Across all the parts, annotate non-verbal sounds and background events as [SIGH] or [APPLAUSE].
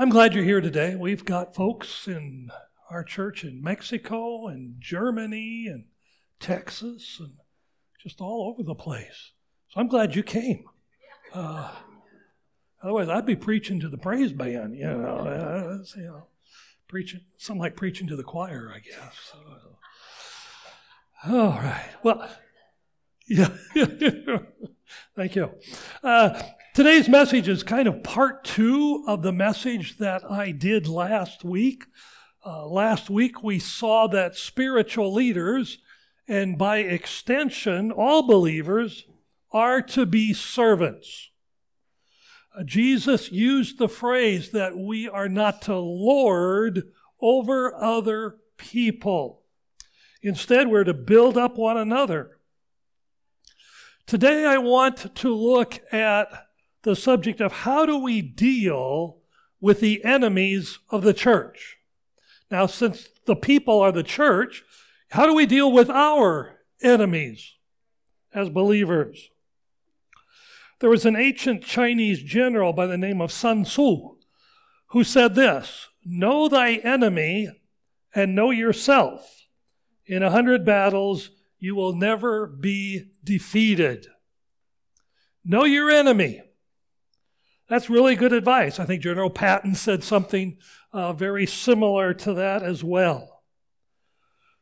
I'm glad you're here today. We've got folks in our church in Mexico and Germany and Texas and just all over the place. So I'm glad you came. Uh, otherwise, I'd be preaching to the praise band, you know, uh, you know, preaching something like preaching to the choir, I guess. Uh, all right. Well, [LAUGHS] yeah. [LAUGHS] Thank you. Uh, Today's message is kind of part two of the message that I did last week. Uh, last week we saw that spiritual leaders, and by extension, all believers, are to be servants. Uh, Jesus used the phrase that we are not to lord over other people. Instead, we're to build up one another. Today, I want to look at the subject of how do we deal with the enemies of the church. Now, since the people are the church, how do we deal with our enemies as believers? There was an ancient Chinese general by the name of Sun Tzu who said this Know thy enemy and know yourself. In a hundred battles, you will never be defeated. Know your enemy. That's really good advice. I think General Patton said something uh, very similar to that as well.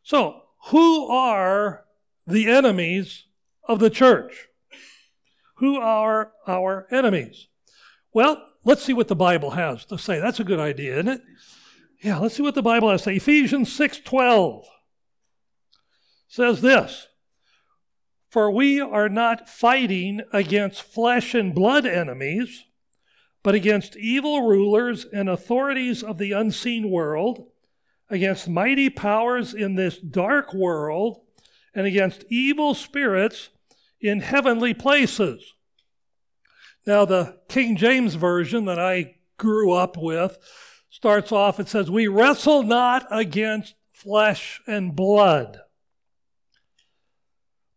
So, who are the enemies of the church? Who are our enemies? Well, let's see what the Bible has to say. That's a good idea, isn't it? Yeah, let's see what the Bible has to say. Ephesians 6:12 says this: For we are not fighting against flesh and blood enemies, but against evil rulers and authorities of the unseen world, against mighty powers in this dark world, and against evil spirits in heavenly places. Now, the King James Version that I grew up with starts off, it says, We wrestle not against flesh and blood.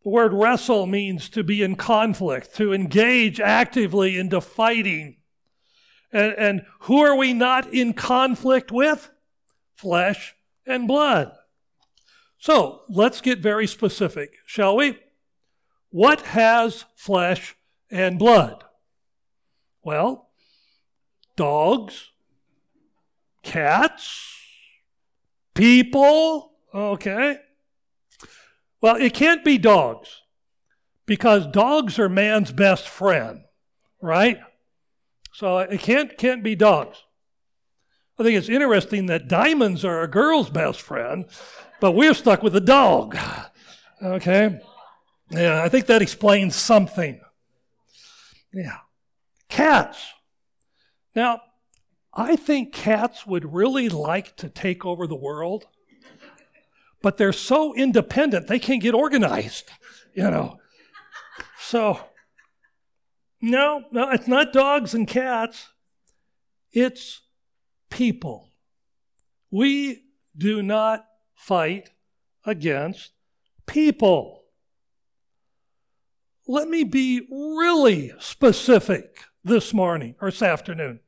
The word wrestle means to be in conflict, to engage actively into fighting and, and who are we not in conflict with? Flesh and blood. So let's get very specific, shall we? What has flesh and blood? Well, dogs, cats, people, okay? Well, it can't be dogs because dogs are man's best friend, right? So it can't, can't be dogs. I think it's interesting that diamonds are a girl's best friend, but we're stuck with a dog. Okay? Yeah, I think that explains something. Yeah. Cats. Now, I think cats would really like to take over the world, but they're so independent, they can't get organized, you know. So, no, no, it's not dogs and cats. It's people. We do not fight against people. Let me be really specific this morning or this afternoon.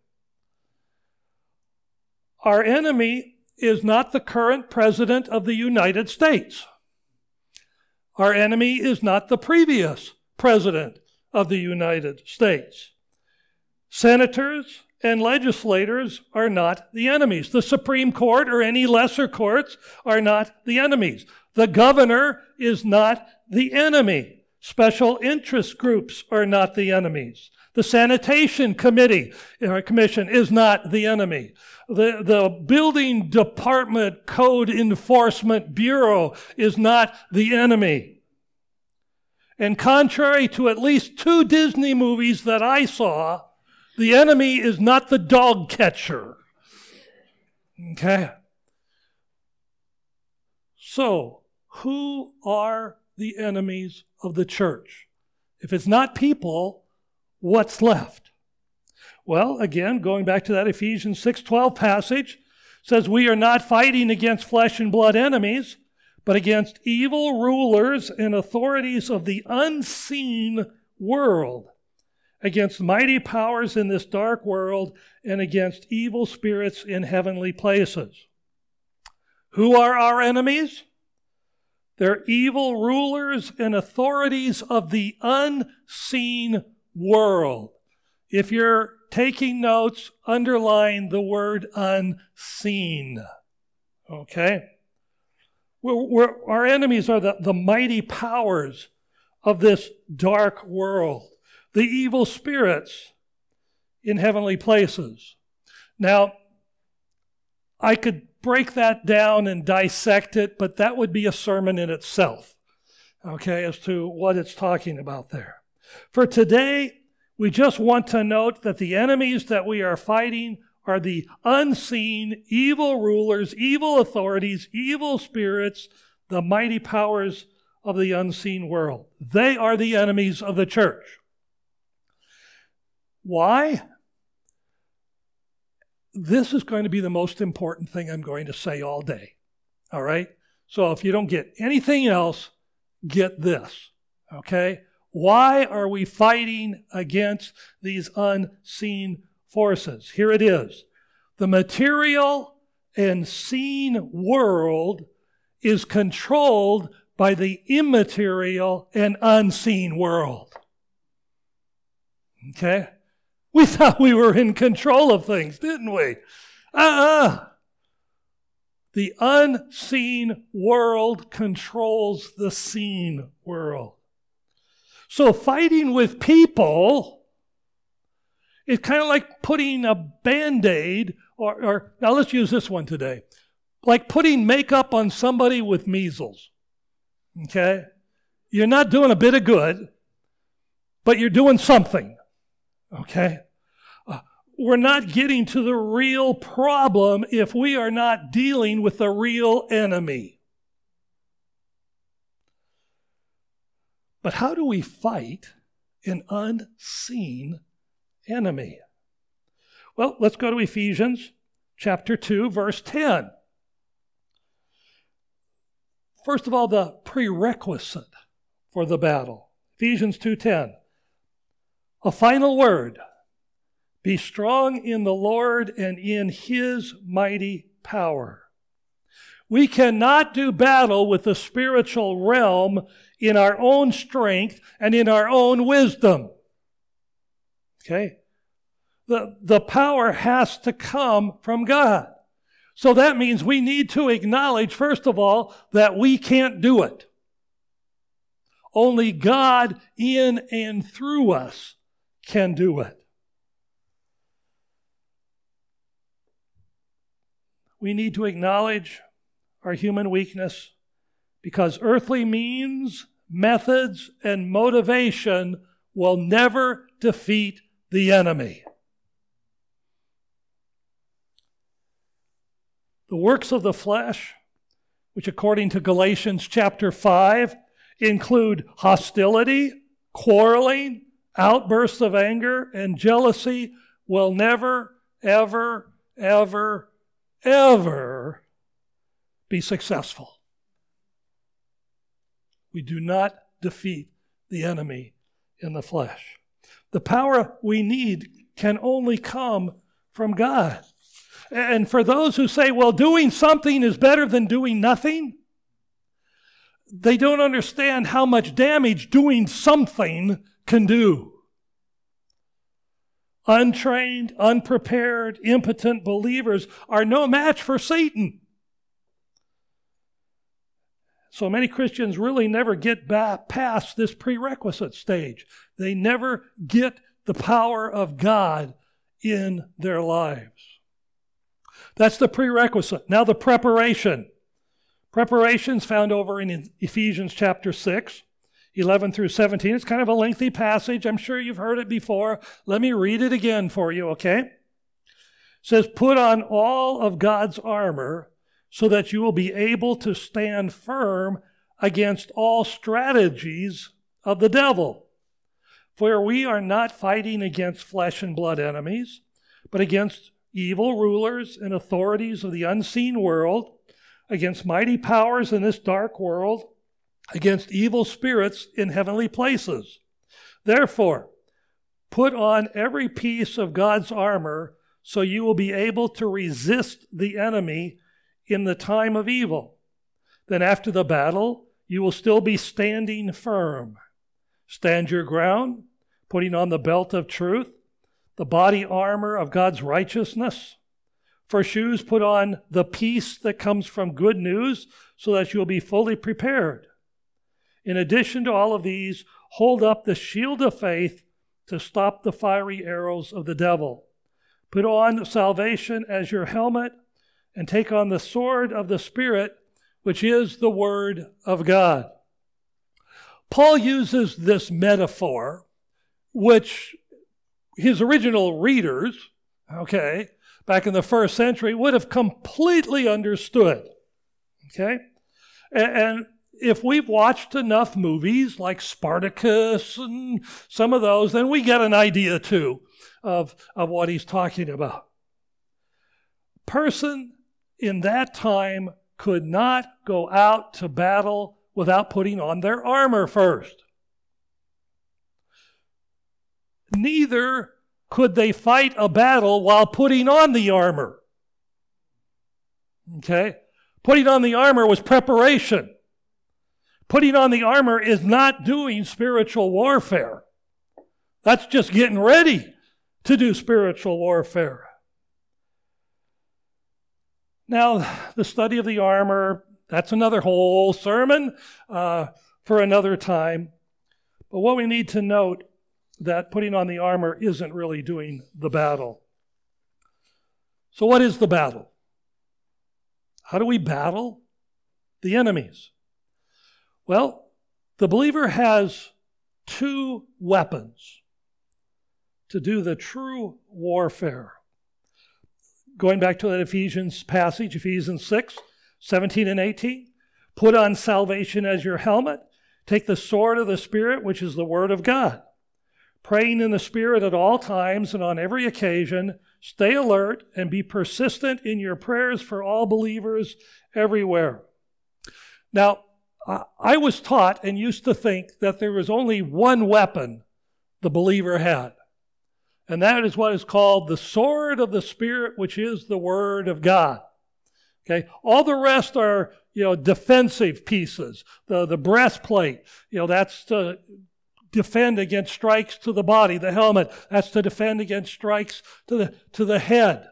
Our enemy is not the current president of the United States. Our enemy is not the previous president of the United States. Senators and legislators are not the enemies. The Supreme Court or any lesser courts are not the enemies. The governor is not the enemy. Special interest groups are not the enemies. The sanitation committee or commission is not the enemy. The, the building department code enforcement bureau is not the enemy. And contrary to at least two Disney movies that I saw, the enemy is not the dog catcher. Okay? So, who are the enemies of the church? If it's not people, what's left? Well, again, going back to that Ephesians 6:12 passage, says we are not fighting against flesh and blood enemies, but against evil rulers and authorities of the unseen world, against mighty powers in this dark world, and against evil spirits in heavenly places. Who are our enemies? They're evil rulers and authorities of the unseen world. If you're taking notes, underline the word unseen. Okay? We're, we're, our enemies are the, the mighty powers of this dark world, the evil spirits in heavenly places. Now, I could break that down and dissect it, but that would be a sermon in itself, okay, as to what it's talking about there. For today, we just want to note that the enemies that we are fighting are the unseen evil rulers, evil authorities, evil spirits, the mighty powers of the unseen world. They are the enemies of the church. Why? This is going to be the most important thing I'm going to say all day. All right? So if you don't get anything else, get this. Okay? Why are we fighting against these unseen forces? Here it is. The material and seen world is controlled by the immaterial and unseen world. Okay? We [LAUGHS] thought we were in control of things, didn't we? Uh-uh. The unseen world controls the seen world. So fighting with people is kind of like putting a band-aid or, or now let's use this one today. Like putting makeup on somebody with measles. Okay? You're not doing a bit of good, but you're doing something. Okay? Uh, we're not getting to the real problem if we are not dealing with the real enemy. But how do we fight an unseen enemy? Well, let's go to Ephesians chapter 2, verse 10. First of all, the prerequisite for the battle. Ephesians 2:10. A final word. Be strong in the Lord and in his mighty power. We cannot do battle with the spiritual realm in our own strength and in our own wisdom. Okay? The, the power has to come from God. So that means we need to acknowledge, first of all, that we can't do it. Only God in and through us can do it. We need to acknowledge our human weakness because earthly means, methods, and motivation will never defeat the enemy. The works of the flesh, which according to Galatians chapter 5 include hostility, quarreling, outbursts of anger, and jealousy, will never, ever, ever, ever be successful. We do not defeat the enemy in the flesh. The power we need can only come from God. And for those who say, well, doing something is better than doing nothing, they don't understand how much damage doing something can do. Untrained, unprepared, impotent believers are no match for Satan. So many Christians really never get past this prerequisite stage. They never get the power of God in their lives. That's the prerequisite. Now, the preparation. Preparation's found over in Ephesians chapter 6, 11 through 17. It's kind of a lengthy passage. I'm sure you've heard it before. Let me read it again for you, okay? It says, Put on all of God's armor so that you will be able to stand firm against all strategies of the devil. For we are not fighting against flesh and blood enemies, but against evil rulers and authorities of the unseen world, against mighty powers in this dark world, against evil spirits in heavenly places. Therefore, Put on every piece of God's armor so you will be able to resist the enemy in the time of evil. Then, after the battle, you will still be standing firm. Stand your ground, putting on the belt of truth, the body armor of God's righteousness. For shoes, put on the peace that comes from good news so that you'll be fully prepared. In addition to all of these, hold up the shield of faith to stop the fiery arrows of the devil. Put on salvation as your helmet and take on the sword of the Spirit, which is the Word of God. Paul uses this metaphor, which his original readers, okay, back in the first century would have completely understood. Okay? And, if we've watched enough movies like Spartacus and some of those, then we get an idea too of, of what he's talking about. Person in that time could not go out to battle without putting on their armor first. Neither could they fight a battle while putting on the armor. Okay? Putting on the armor was preparation. Putting on the armor is not doing spiritual warfare. That's just getting ready to do spiritual warfare. Now, the study of the armor, that's another whole sermon uh, for another time. But what we need to note that putting on the armor isn't really doing the battle. So, what is the battle? How do we battle the enemies? Well, the believer has two weapons to do the true warfare. Going back to that Ephesians passage, Ephesians 6 17 and 18. Put on salvation as your helmet. Take the sword of the Spirit, which is the Word of God praying in the Spirit at all times and on every occasion. Stay alert and be persistent in your prayers for all believers everywhere. Now, I was taught and used to think that there was only one weapon the believer had, and that is what is called the sword of the Spirit, which is the Word of God. Okay, all the rest are you know defensive pieces. The the breastplate, you know, that's to defend against strikes to the body, the helmet. That's to defend against strikes to the, to the head.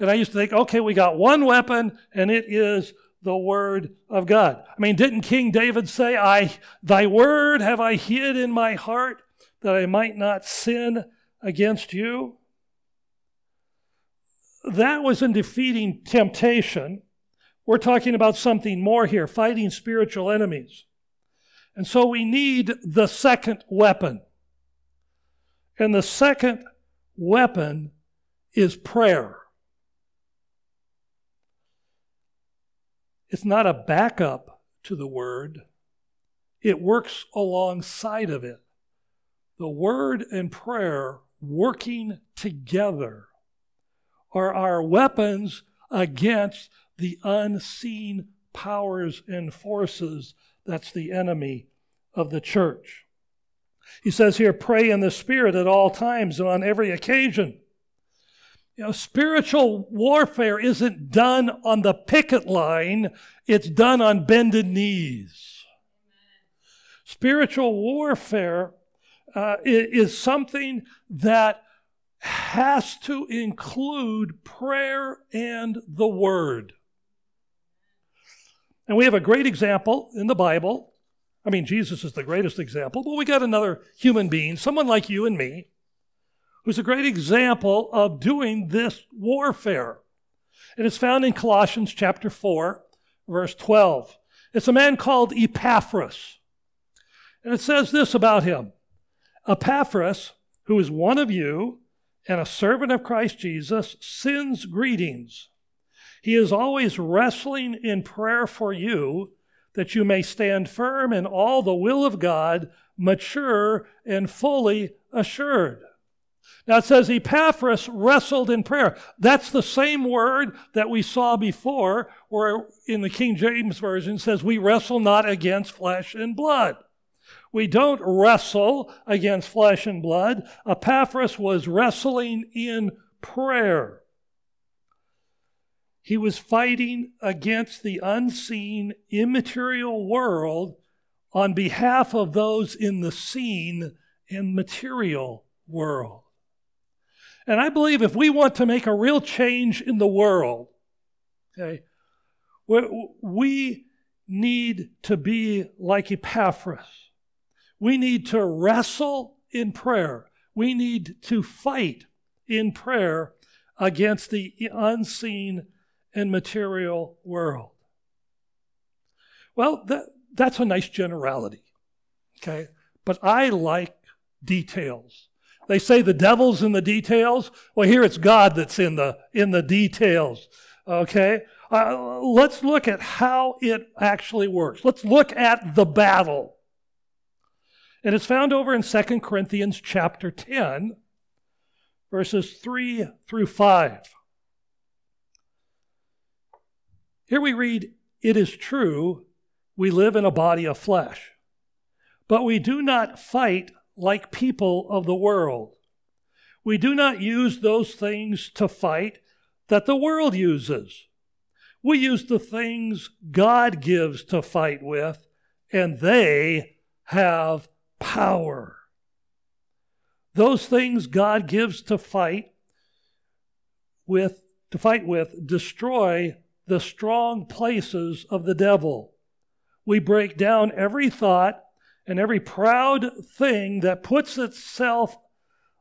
And I used to think, okay, we got one weapon, and it is the word of God. I mean, didn't King David say, I, thy word have I hid in my heart that I might not sin against you? That was in defeating temptation. We're talking about something more here, fighting spiritual enemies. And so we need the second weapon. And the second weapon is prayer. It's not a backup to the word, it works alongside of it. The word and prayer working together are our weapons against the unseen powers and forces that's the enemy of the church. He says here, pray in the Spirit at all times and on every occasion. You know, spiritual warfare isn't done on the picket line, it's done on bended knees. Spiritual warfare uh, is something that has to include prayer and the Word. And we have a great example in the Bible. I mean, Jesus is the greatest example, but we got another human being, someone like you and me, who's a great example of doing this warfare. It's found in Colossians chapter 4, verse 12. It's a man called Epaphras. And it says this about him Epaphras, who is one of you and a servant of Christ Jesus, sends greetings. He is always wrestling in prayer for you that you may stand firm in all the will of God, mature and fully assured. Now it says Epaphras wrestled in prayer. That's the same word that we saw before, where in the King James Version says, We wrestle not against flesh and blood. We don't wrestle against flesh and blood. Epaphras was wrestling in prayer. He was fighting against the unseen, immaterial world on behalf of those in the seen and material world. And I believe if we want to make a real change in the world, okay, we need to be like Epaphras. We need to wrestle in prayer. We need to fight in prayer against the unseen and material world. Well, that, that's a nice generality, okay? But I like details. They say the devil's in the details. Well, here it's God that's in the, in the details, okay? Uh, let's look at how it actually works. Let's look at the battle. And it's found over in 2 Corinthians chapter 10, verses 3 through 5. Here we read, It is true, we live in a body of flesh, but we do not fight like people of the world. We do not use those things to fight that the world uses. We use the things God gives to fight with, and they have power. Those things God gives to fight with to fight with destroy the strong places of the devil. We break down every thought and every proud thing that puts itself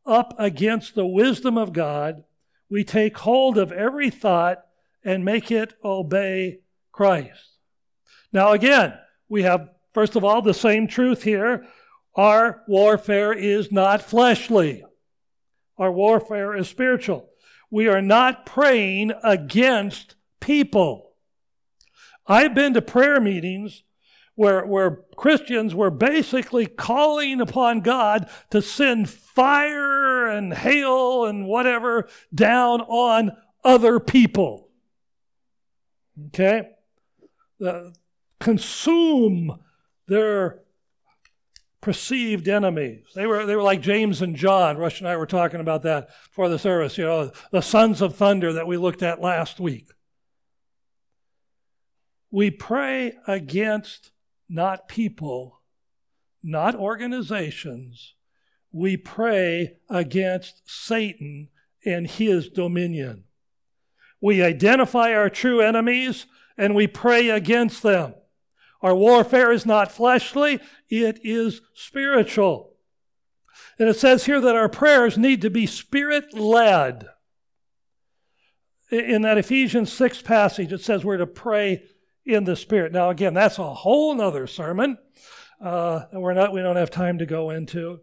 up against the wisdom of God. We take hold of every thought and make it obey Christ. Now, again, we have, first of all, the same truth here. Our warfare is not fleshly, our warfare is spiritual. We are not praying against people. I've been to prayer meetings where, where Christians were basically calling upon God to send fire and hail and whatever down on other people. Okay? Uh, consume their perceived enemies. They were, they were like James and John. Rush and I were talking about that for the service, you know, the sons of thunder that we looked at last week. We pray against not people, not organizations. We pray against Satan and his dominion. We identify our true enemies and we pray against them. Our warfare is not fleshly, it is spiritual. And it says here that our prayers need to be spirit led. In that Ephesians 6 passage, it says we're to pray in the Spirit. Now, again, that's a whole other sermon, uh, and we're not, we don't have time to go into.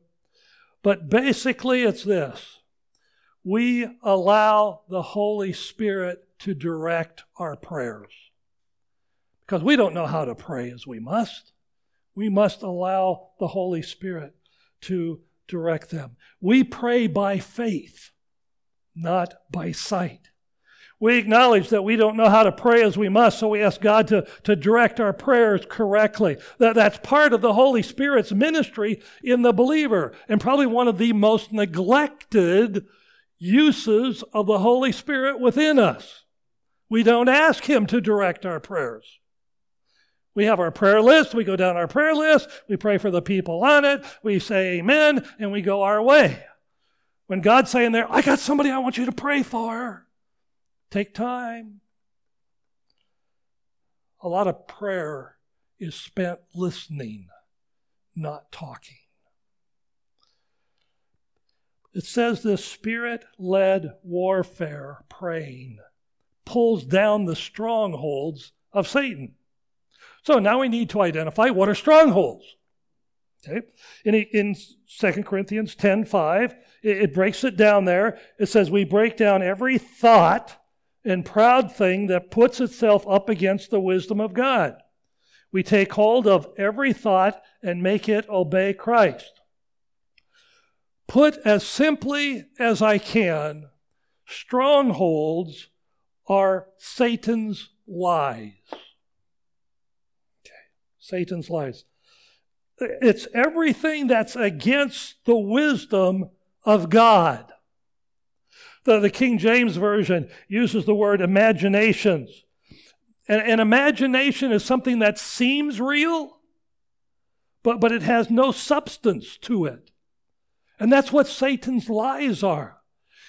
But basically, it's this we allow the Holy Spirit to direct our prayers. Because we don't know how to pray as we must. We must allow the Holy Spirit to direct them. We pray by faith, not by sight. We acknowledge that we don't know how to pray as we must, so we ask God to, to direct our prayers correctly. That, that's part of the Holy Spirit's ministry in the believer, and probably one of the most neglected uses of the Holy Spirit within us. We don't ask Him to direct our prayers. We have our prayer list, we go down our prayer list, we pray for the people on it, we say amen, and we go our way. When God's saying there, I got somebody I want you to pray for, take time. A lot of prayer is spent listening, not talking. It says this spirit led warfare, praying, pulls down the strongholds of Satan. So now we need to identify what are strongholds. Okay? In, in 2 Corinthians 10 5, it, it breaks it down there. It says, We break down every thought and proud thing that puts itself up against the wisdom of God. We take hold of every thought and make it obey Christ. Put as simply as I can, strongholds are Satan's lies. Satan's lies. It's everything that's against the wisdom of God. The, the King James Version uses the word imaginations. And, and imagination is something that seems real, but, but it has no substance to it. And that's what Satan's lies are.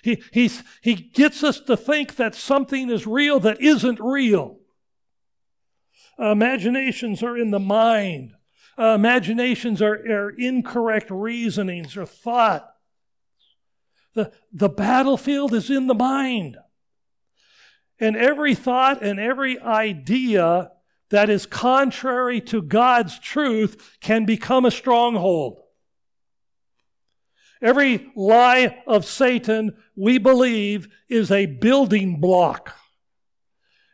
He, he's, he gets us to think that something is real that isn't real. Uh, imaginations are in the mind. Uh, imaginations are, are incorrect reasonings or thought. The, the battlefield is in the mind. And every thought and every idea that is contrary to God's truth can become a stronghold. Every lie of Satan, we believe, is a building block.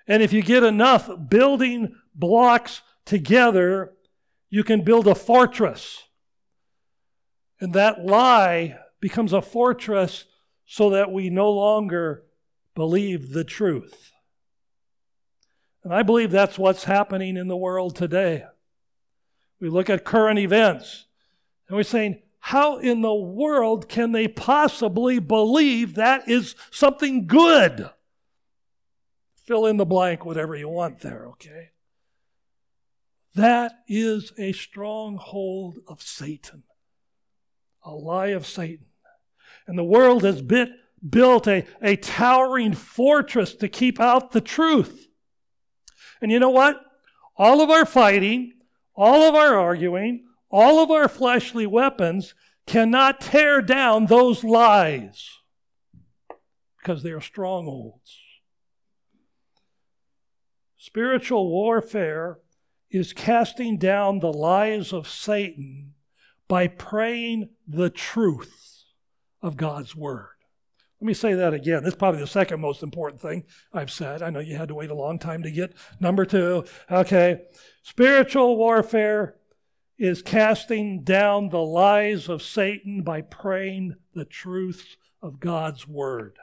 And if you get enough building blocks together, you can build a fortress. And that lie becomes a fortress so that we no longer believe the truth. And I believe that's what's happening in the world today. We look at current events and we're saying, how in the world can they possibly believe that is something good? Fill in the blank, whatever you want there, okay? That is a stronghold of Satan, a lie of Satan. And the world has bit, built a, a towering fortress to keep out the truth. And you know what? All of our fighting, all of our arguing, all of our fleshly weapons cannot tear down those lies because they are strongholds. Spiritual warfare is casting down the lies of Satan by praying the truth of God's word. Let me say that again. This is probably the second most important thing I've said. I know you had to wait a long time to get number two. Okay. Spiritual warfare is casting down the lies of Satan by praying the truth of God's word.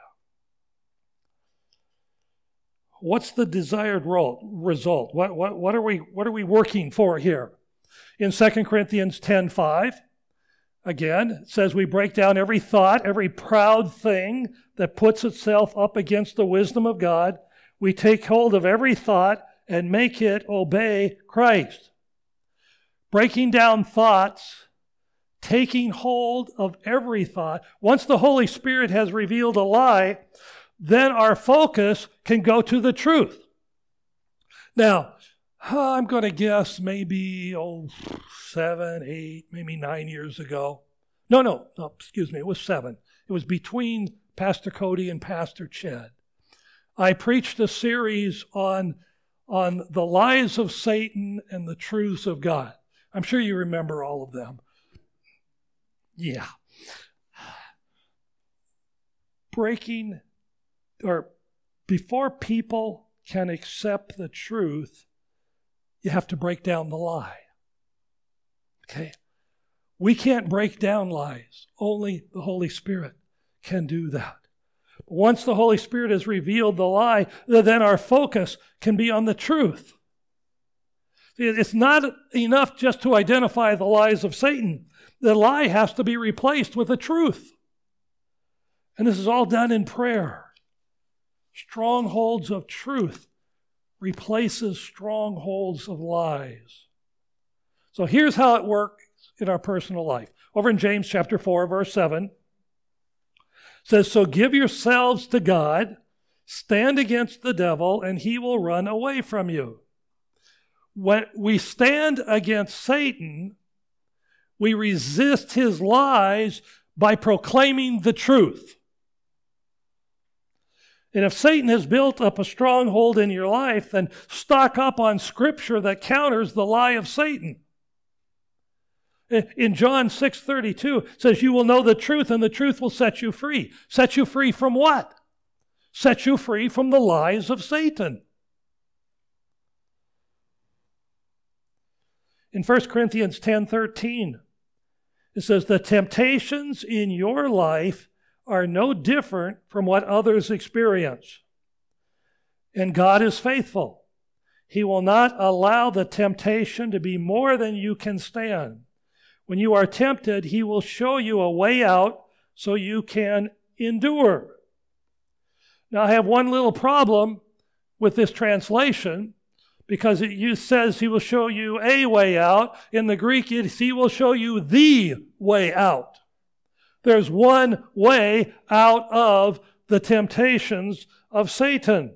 What's the desired result? What, what, what, are, we, what are we working for here? In 2 Corinthians 10 5, again, it says we break down every thought, every proud thing that puts itself up against the wisdom of God. We take hold of every thought and make it obey Christ. Breaking down thoughts, taking hold of every thought. Once the Holy Spirit has revealed a lie, then our focus can go to the truth. Now, I'm going to guess maybe oh, seven, eight, maybe nine years ago. No, no, no, excuse me, it was seven. It was between Pastor Cody and Pastor Chad. I preached a series on, on the lies of Satan and the truths of God. I'm sure you remember all of them. Yeah. Breaking or before people can accept the truth, you have to break down the lie. Okay? We can't break down lies. Only the Holy Spirit can do that. Once the Holy Spirit has revealed the lie, then our focus can be on the truth. It's not enough just to identify the lies of Satan. The lie has to be replaced with the truth. And this is all done in prayer strongholds of truth replaces strongholds of lies. So here's how it works in our personal life. Over in James chapter 4 verse 7 says so give yourselves to God stand against the devil and he will run away from you. When we stand against Satan, we resist his lies by proclaiming the truth. And if Satan has built up a stronghold in your life, then stock up on scripture that counters the lie of Satan. In John 6:32 says you will know the truth and the truth will set you free. Set you free from what? Set you free from the lies of Satan. In 1 Corinthians 10:13 it says the temptations in your life are no different from what others experience. And God is faithful. He will not allow the temptation to be more than you can stand. When you are tempted, he will show you a way out so you can endure. Now, I have one little problem with this translation because it says he will show you a way out. In the Greek, it's he will show you the way out. There's one way out of the temptations of Satan.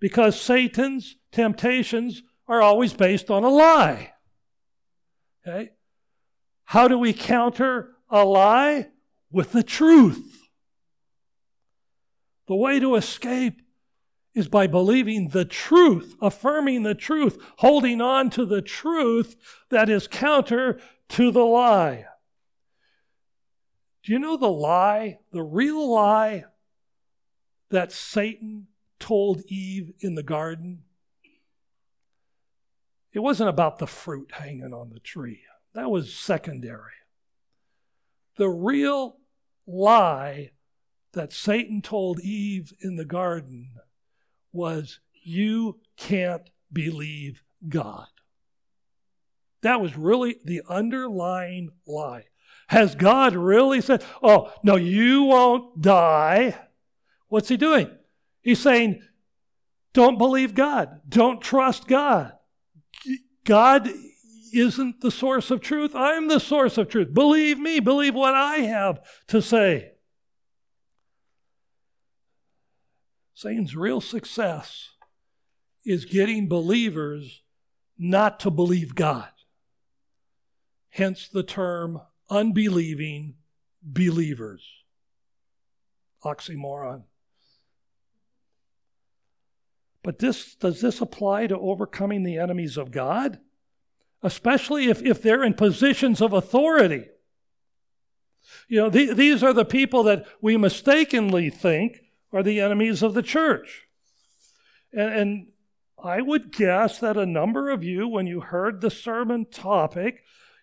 Because Satan's temptations are always based on a lie. Okay? How do we counter a lie? With the truth. The way to escape is by believing the truth, affirming the truth, holding on to the truth that is counter to the lie. Do you know the lie, the real lie that Satan told Eve in the garden? It wasn't about the fruit hanging on the tree, that was secondary. The real lie that Satan told Eve in the garden was, You can't believe God. That was really the underlying lie. Has God really said, Oh, no, you won't die? What's he doing? He's saying, Don't believe God. Don't trust God. God isn't the source of truth. I'm the source of truth. Believe me. Believe what I have to say. Satan's real success is getting believers not to believe God. Hence the term unbelieving believers. Oxymoron. But this, does this apply to overcoming the enemies of God? Especially if, if they're in positions of authority. You know, the, these are the people that we mistakenly think are the enemies of the church. And, and I would guess that a number of you, when you heard the sermon topic,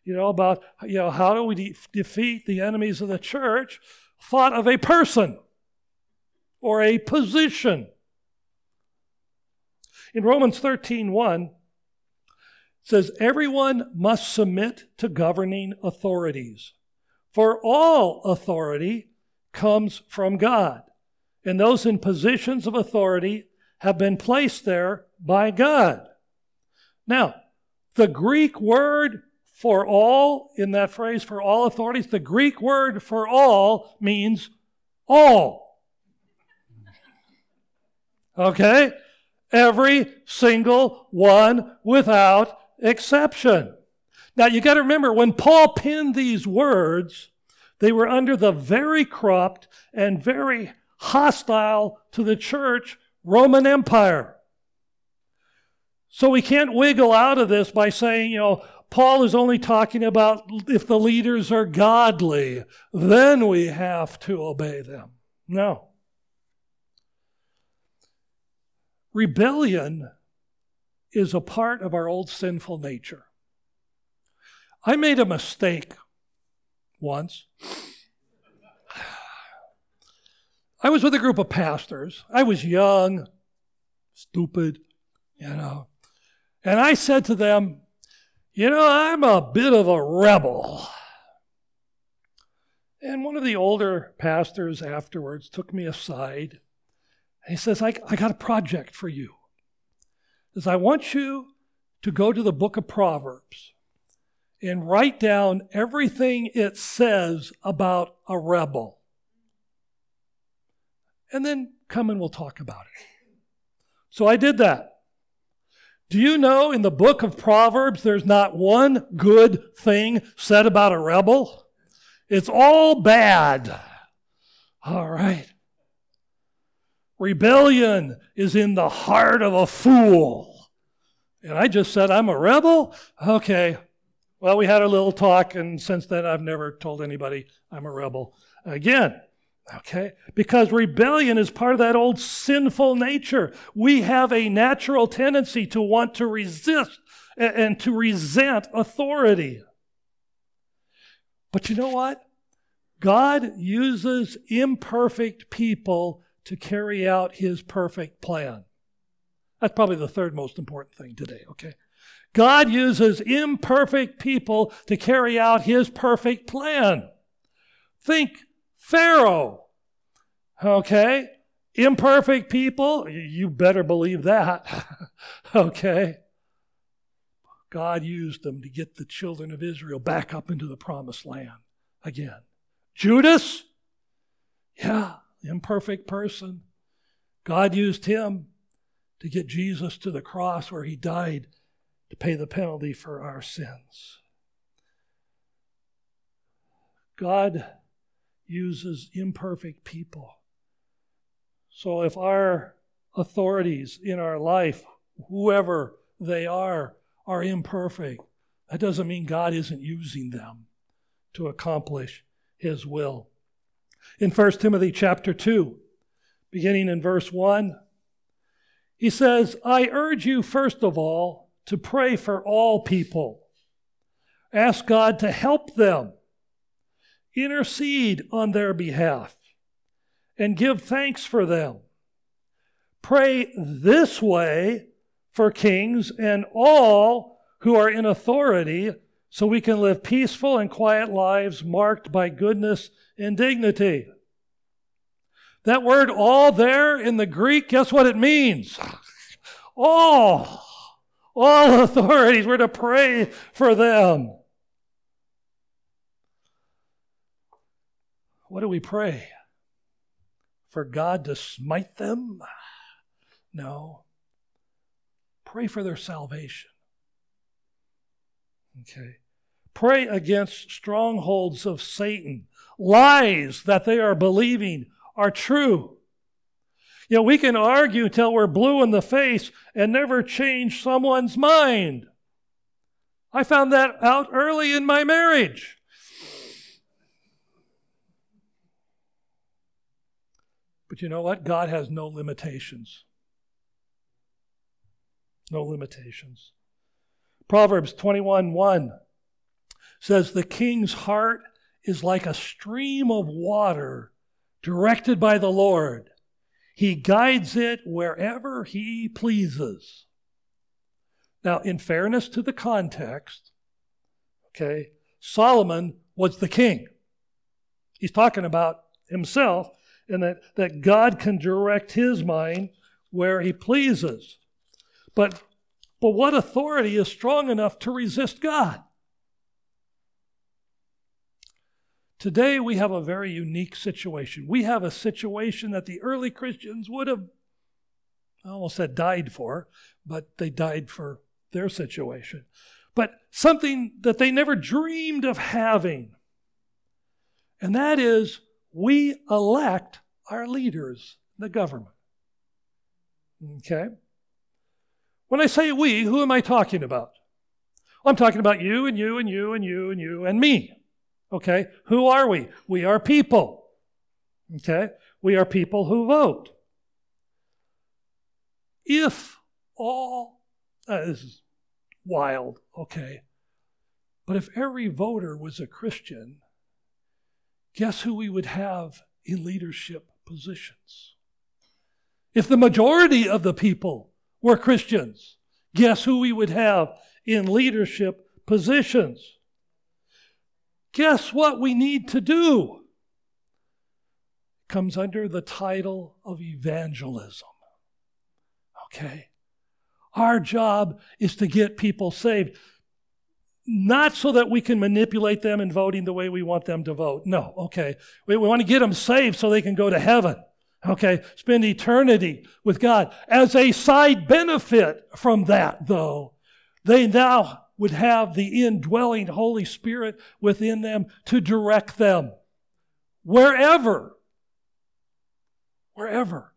you know, about, you know, how do we de- defeat the enemies of the church, thought of a person or a position. In Romans 13 1, says, Everyone must submit to governing authorities, for all authority comes from God and those in positions of authority have been placed there by God. Now, the Greek word for all, in that phrase, for all authorities, the Greek word for all means all. Okay? Every single one without exception. Now you got to remember when Paul penned these words, they were under the very corrupt and very hostile to the church Roman Empire. So we can't wiggle out of this by saying, you know, Paul is only talking about if the leaders are godly, then we have to obey them. No. Rebellion is a part of our old sinful nature. I made a mistake once. I was with a group of pastors. I was young, stupid, you know. And I said to them, You know, I'm a bit of a rebel. And one of the older pastors afterwards took me aside he says, I, I got a project for you. He says, I want you to go to the book of Proverbs and write down everything it says about a rebel and then come and we'll talk about it. So I did that. Do you know in the book of Proverbs there's not one good thing said about a rebel? It's all bad. All right. Rebellion is in the heart of a fool. And I just said, I'm a rebel? Okay. Well, we had a little talk, and since then I've never told anybody I'm a rebel again. Okay? Because rebellion is part of that old sinful nature. We have a natural tendency to want to resist and to resent authority. But you know what? God uses imperfect people to carry out his perfect plan. That's probably the third most important thing today, okay? God uses imperfect people to carry out his perfect plan. Think Pharaoh, okay? Imperfect people, you better believe that, [LAUGHS] okay? God used them to get the children of Israel back up into the promised land again. Judas, yeah, imperfect person. God used him to get Jesus to the cross where he died to pay the penalty for our sins. God uses imperfect people. So if our authorities in our life, whoever they are, are imperfect, that doesn't mean God isn't using them to accomplish his will. In 1 Timothy chapter 2, beginning in verse 1, he says, I urge you first of all to pray for all people. Ask God to help them, intercede on their behalf, and give thanks for them. Pray this way for kings and all who are in authority so we can live peaceful and quiet lives marked by goodness and dignity. That word all there in the Greek, guess what it means? All. All [LAUGHS] authorities. We're to pray for them. What do we pray? For God to smite them? No. Pray for their salvation. Okay. Pray against strongholds of Satan. Lies that they are believing are true. You know, we can argue till we're blue in the face and never change someone's mind. I found that out early in my marriage. But you know what? God has no limitations no limitations. Proverbs 21 1 says, The king's heart is like a stream of water directed by the Lord. He guides it wherever he pleases. Now, in fairness to the context, okay, Solomon was the king. He's talking about himself and that, that God can direct his mind where he pleases. But, but what authority is strong enough to resist God? Today, we have a very unique situation. We have a situation that the early Christians would have, I almost said died for, but they died for their situation. But something that they never dreamed of having. And that is, we elect our leaders, the government. Okay? When I say we, who am I talking about? I'm talking about you and you and you and you and you and me. Okay? Who are we? We are people. Okay? We are people who vote. If all, uh, this is wild, okay, but if every voter was a Christian, guess who we would have in leadership positions? If the majority of the people were Christians, guess who we would have in leadership positions? Guess what we need to do? Comes under the title of evangelism. Okay? Our job is to get people saved. Not so that we can manipulate them in voting the way we want them to vote. No, okay. We, we want to get them saved so they can go to heaven. Okay, spend eternity with God. As a side benefit from that, though, they now would have the indwelling Holy Spirit within them to direct them wherever. Wherever.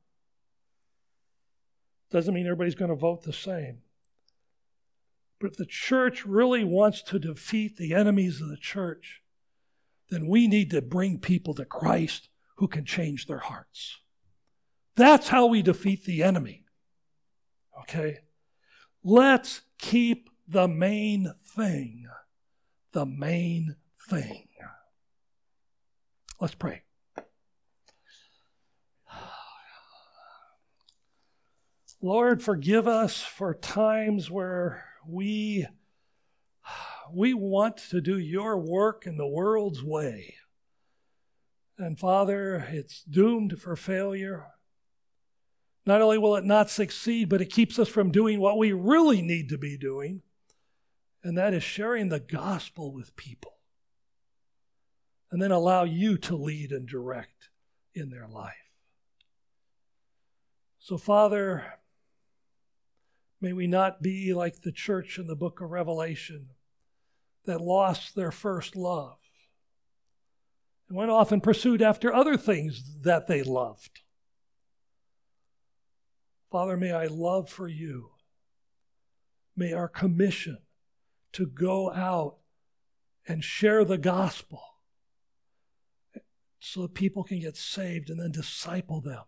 Doesn't mean everybody's going to vote the same. But if the church really wants to defeat the enemies of the church, then we need to bring people to Christ who can change their hearts. That's how we defeat the enemy. Okay? Let's keep the main thing the main thing. Let's pray. Lord, forgive us for times where we we want to do your work in the world's way. And Father, it's doomed for failure. Not only will it not succeed, but it keeps us from doing what we really need to be doing, and that is sharing the gospel with people. And then allow you to lead and direct in their life. So, Father, may we not be like the church in the book of Revelation that lost their first love and went off and pursued after other things that they loved. Father, may I love for you. May our commission to go out and share the gospel so that people can get saved and then disciple them.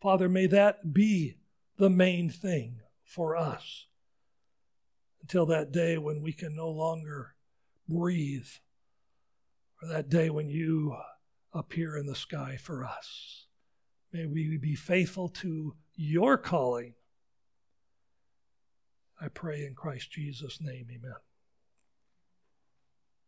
Father, may that be the main thing for us until that day when we can no longer breathe, or that day when you appear in the sky for us. May we be faithful to your calling. I pray in Christ Jesus' name, amen.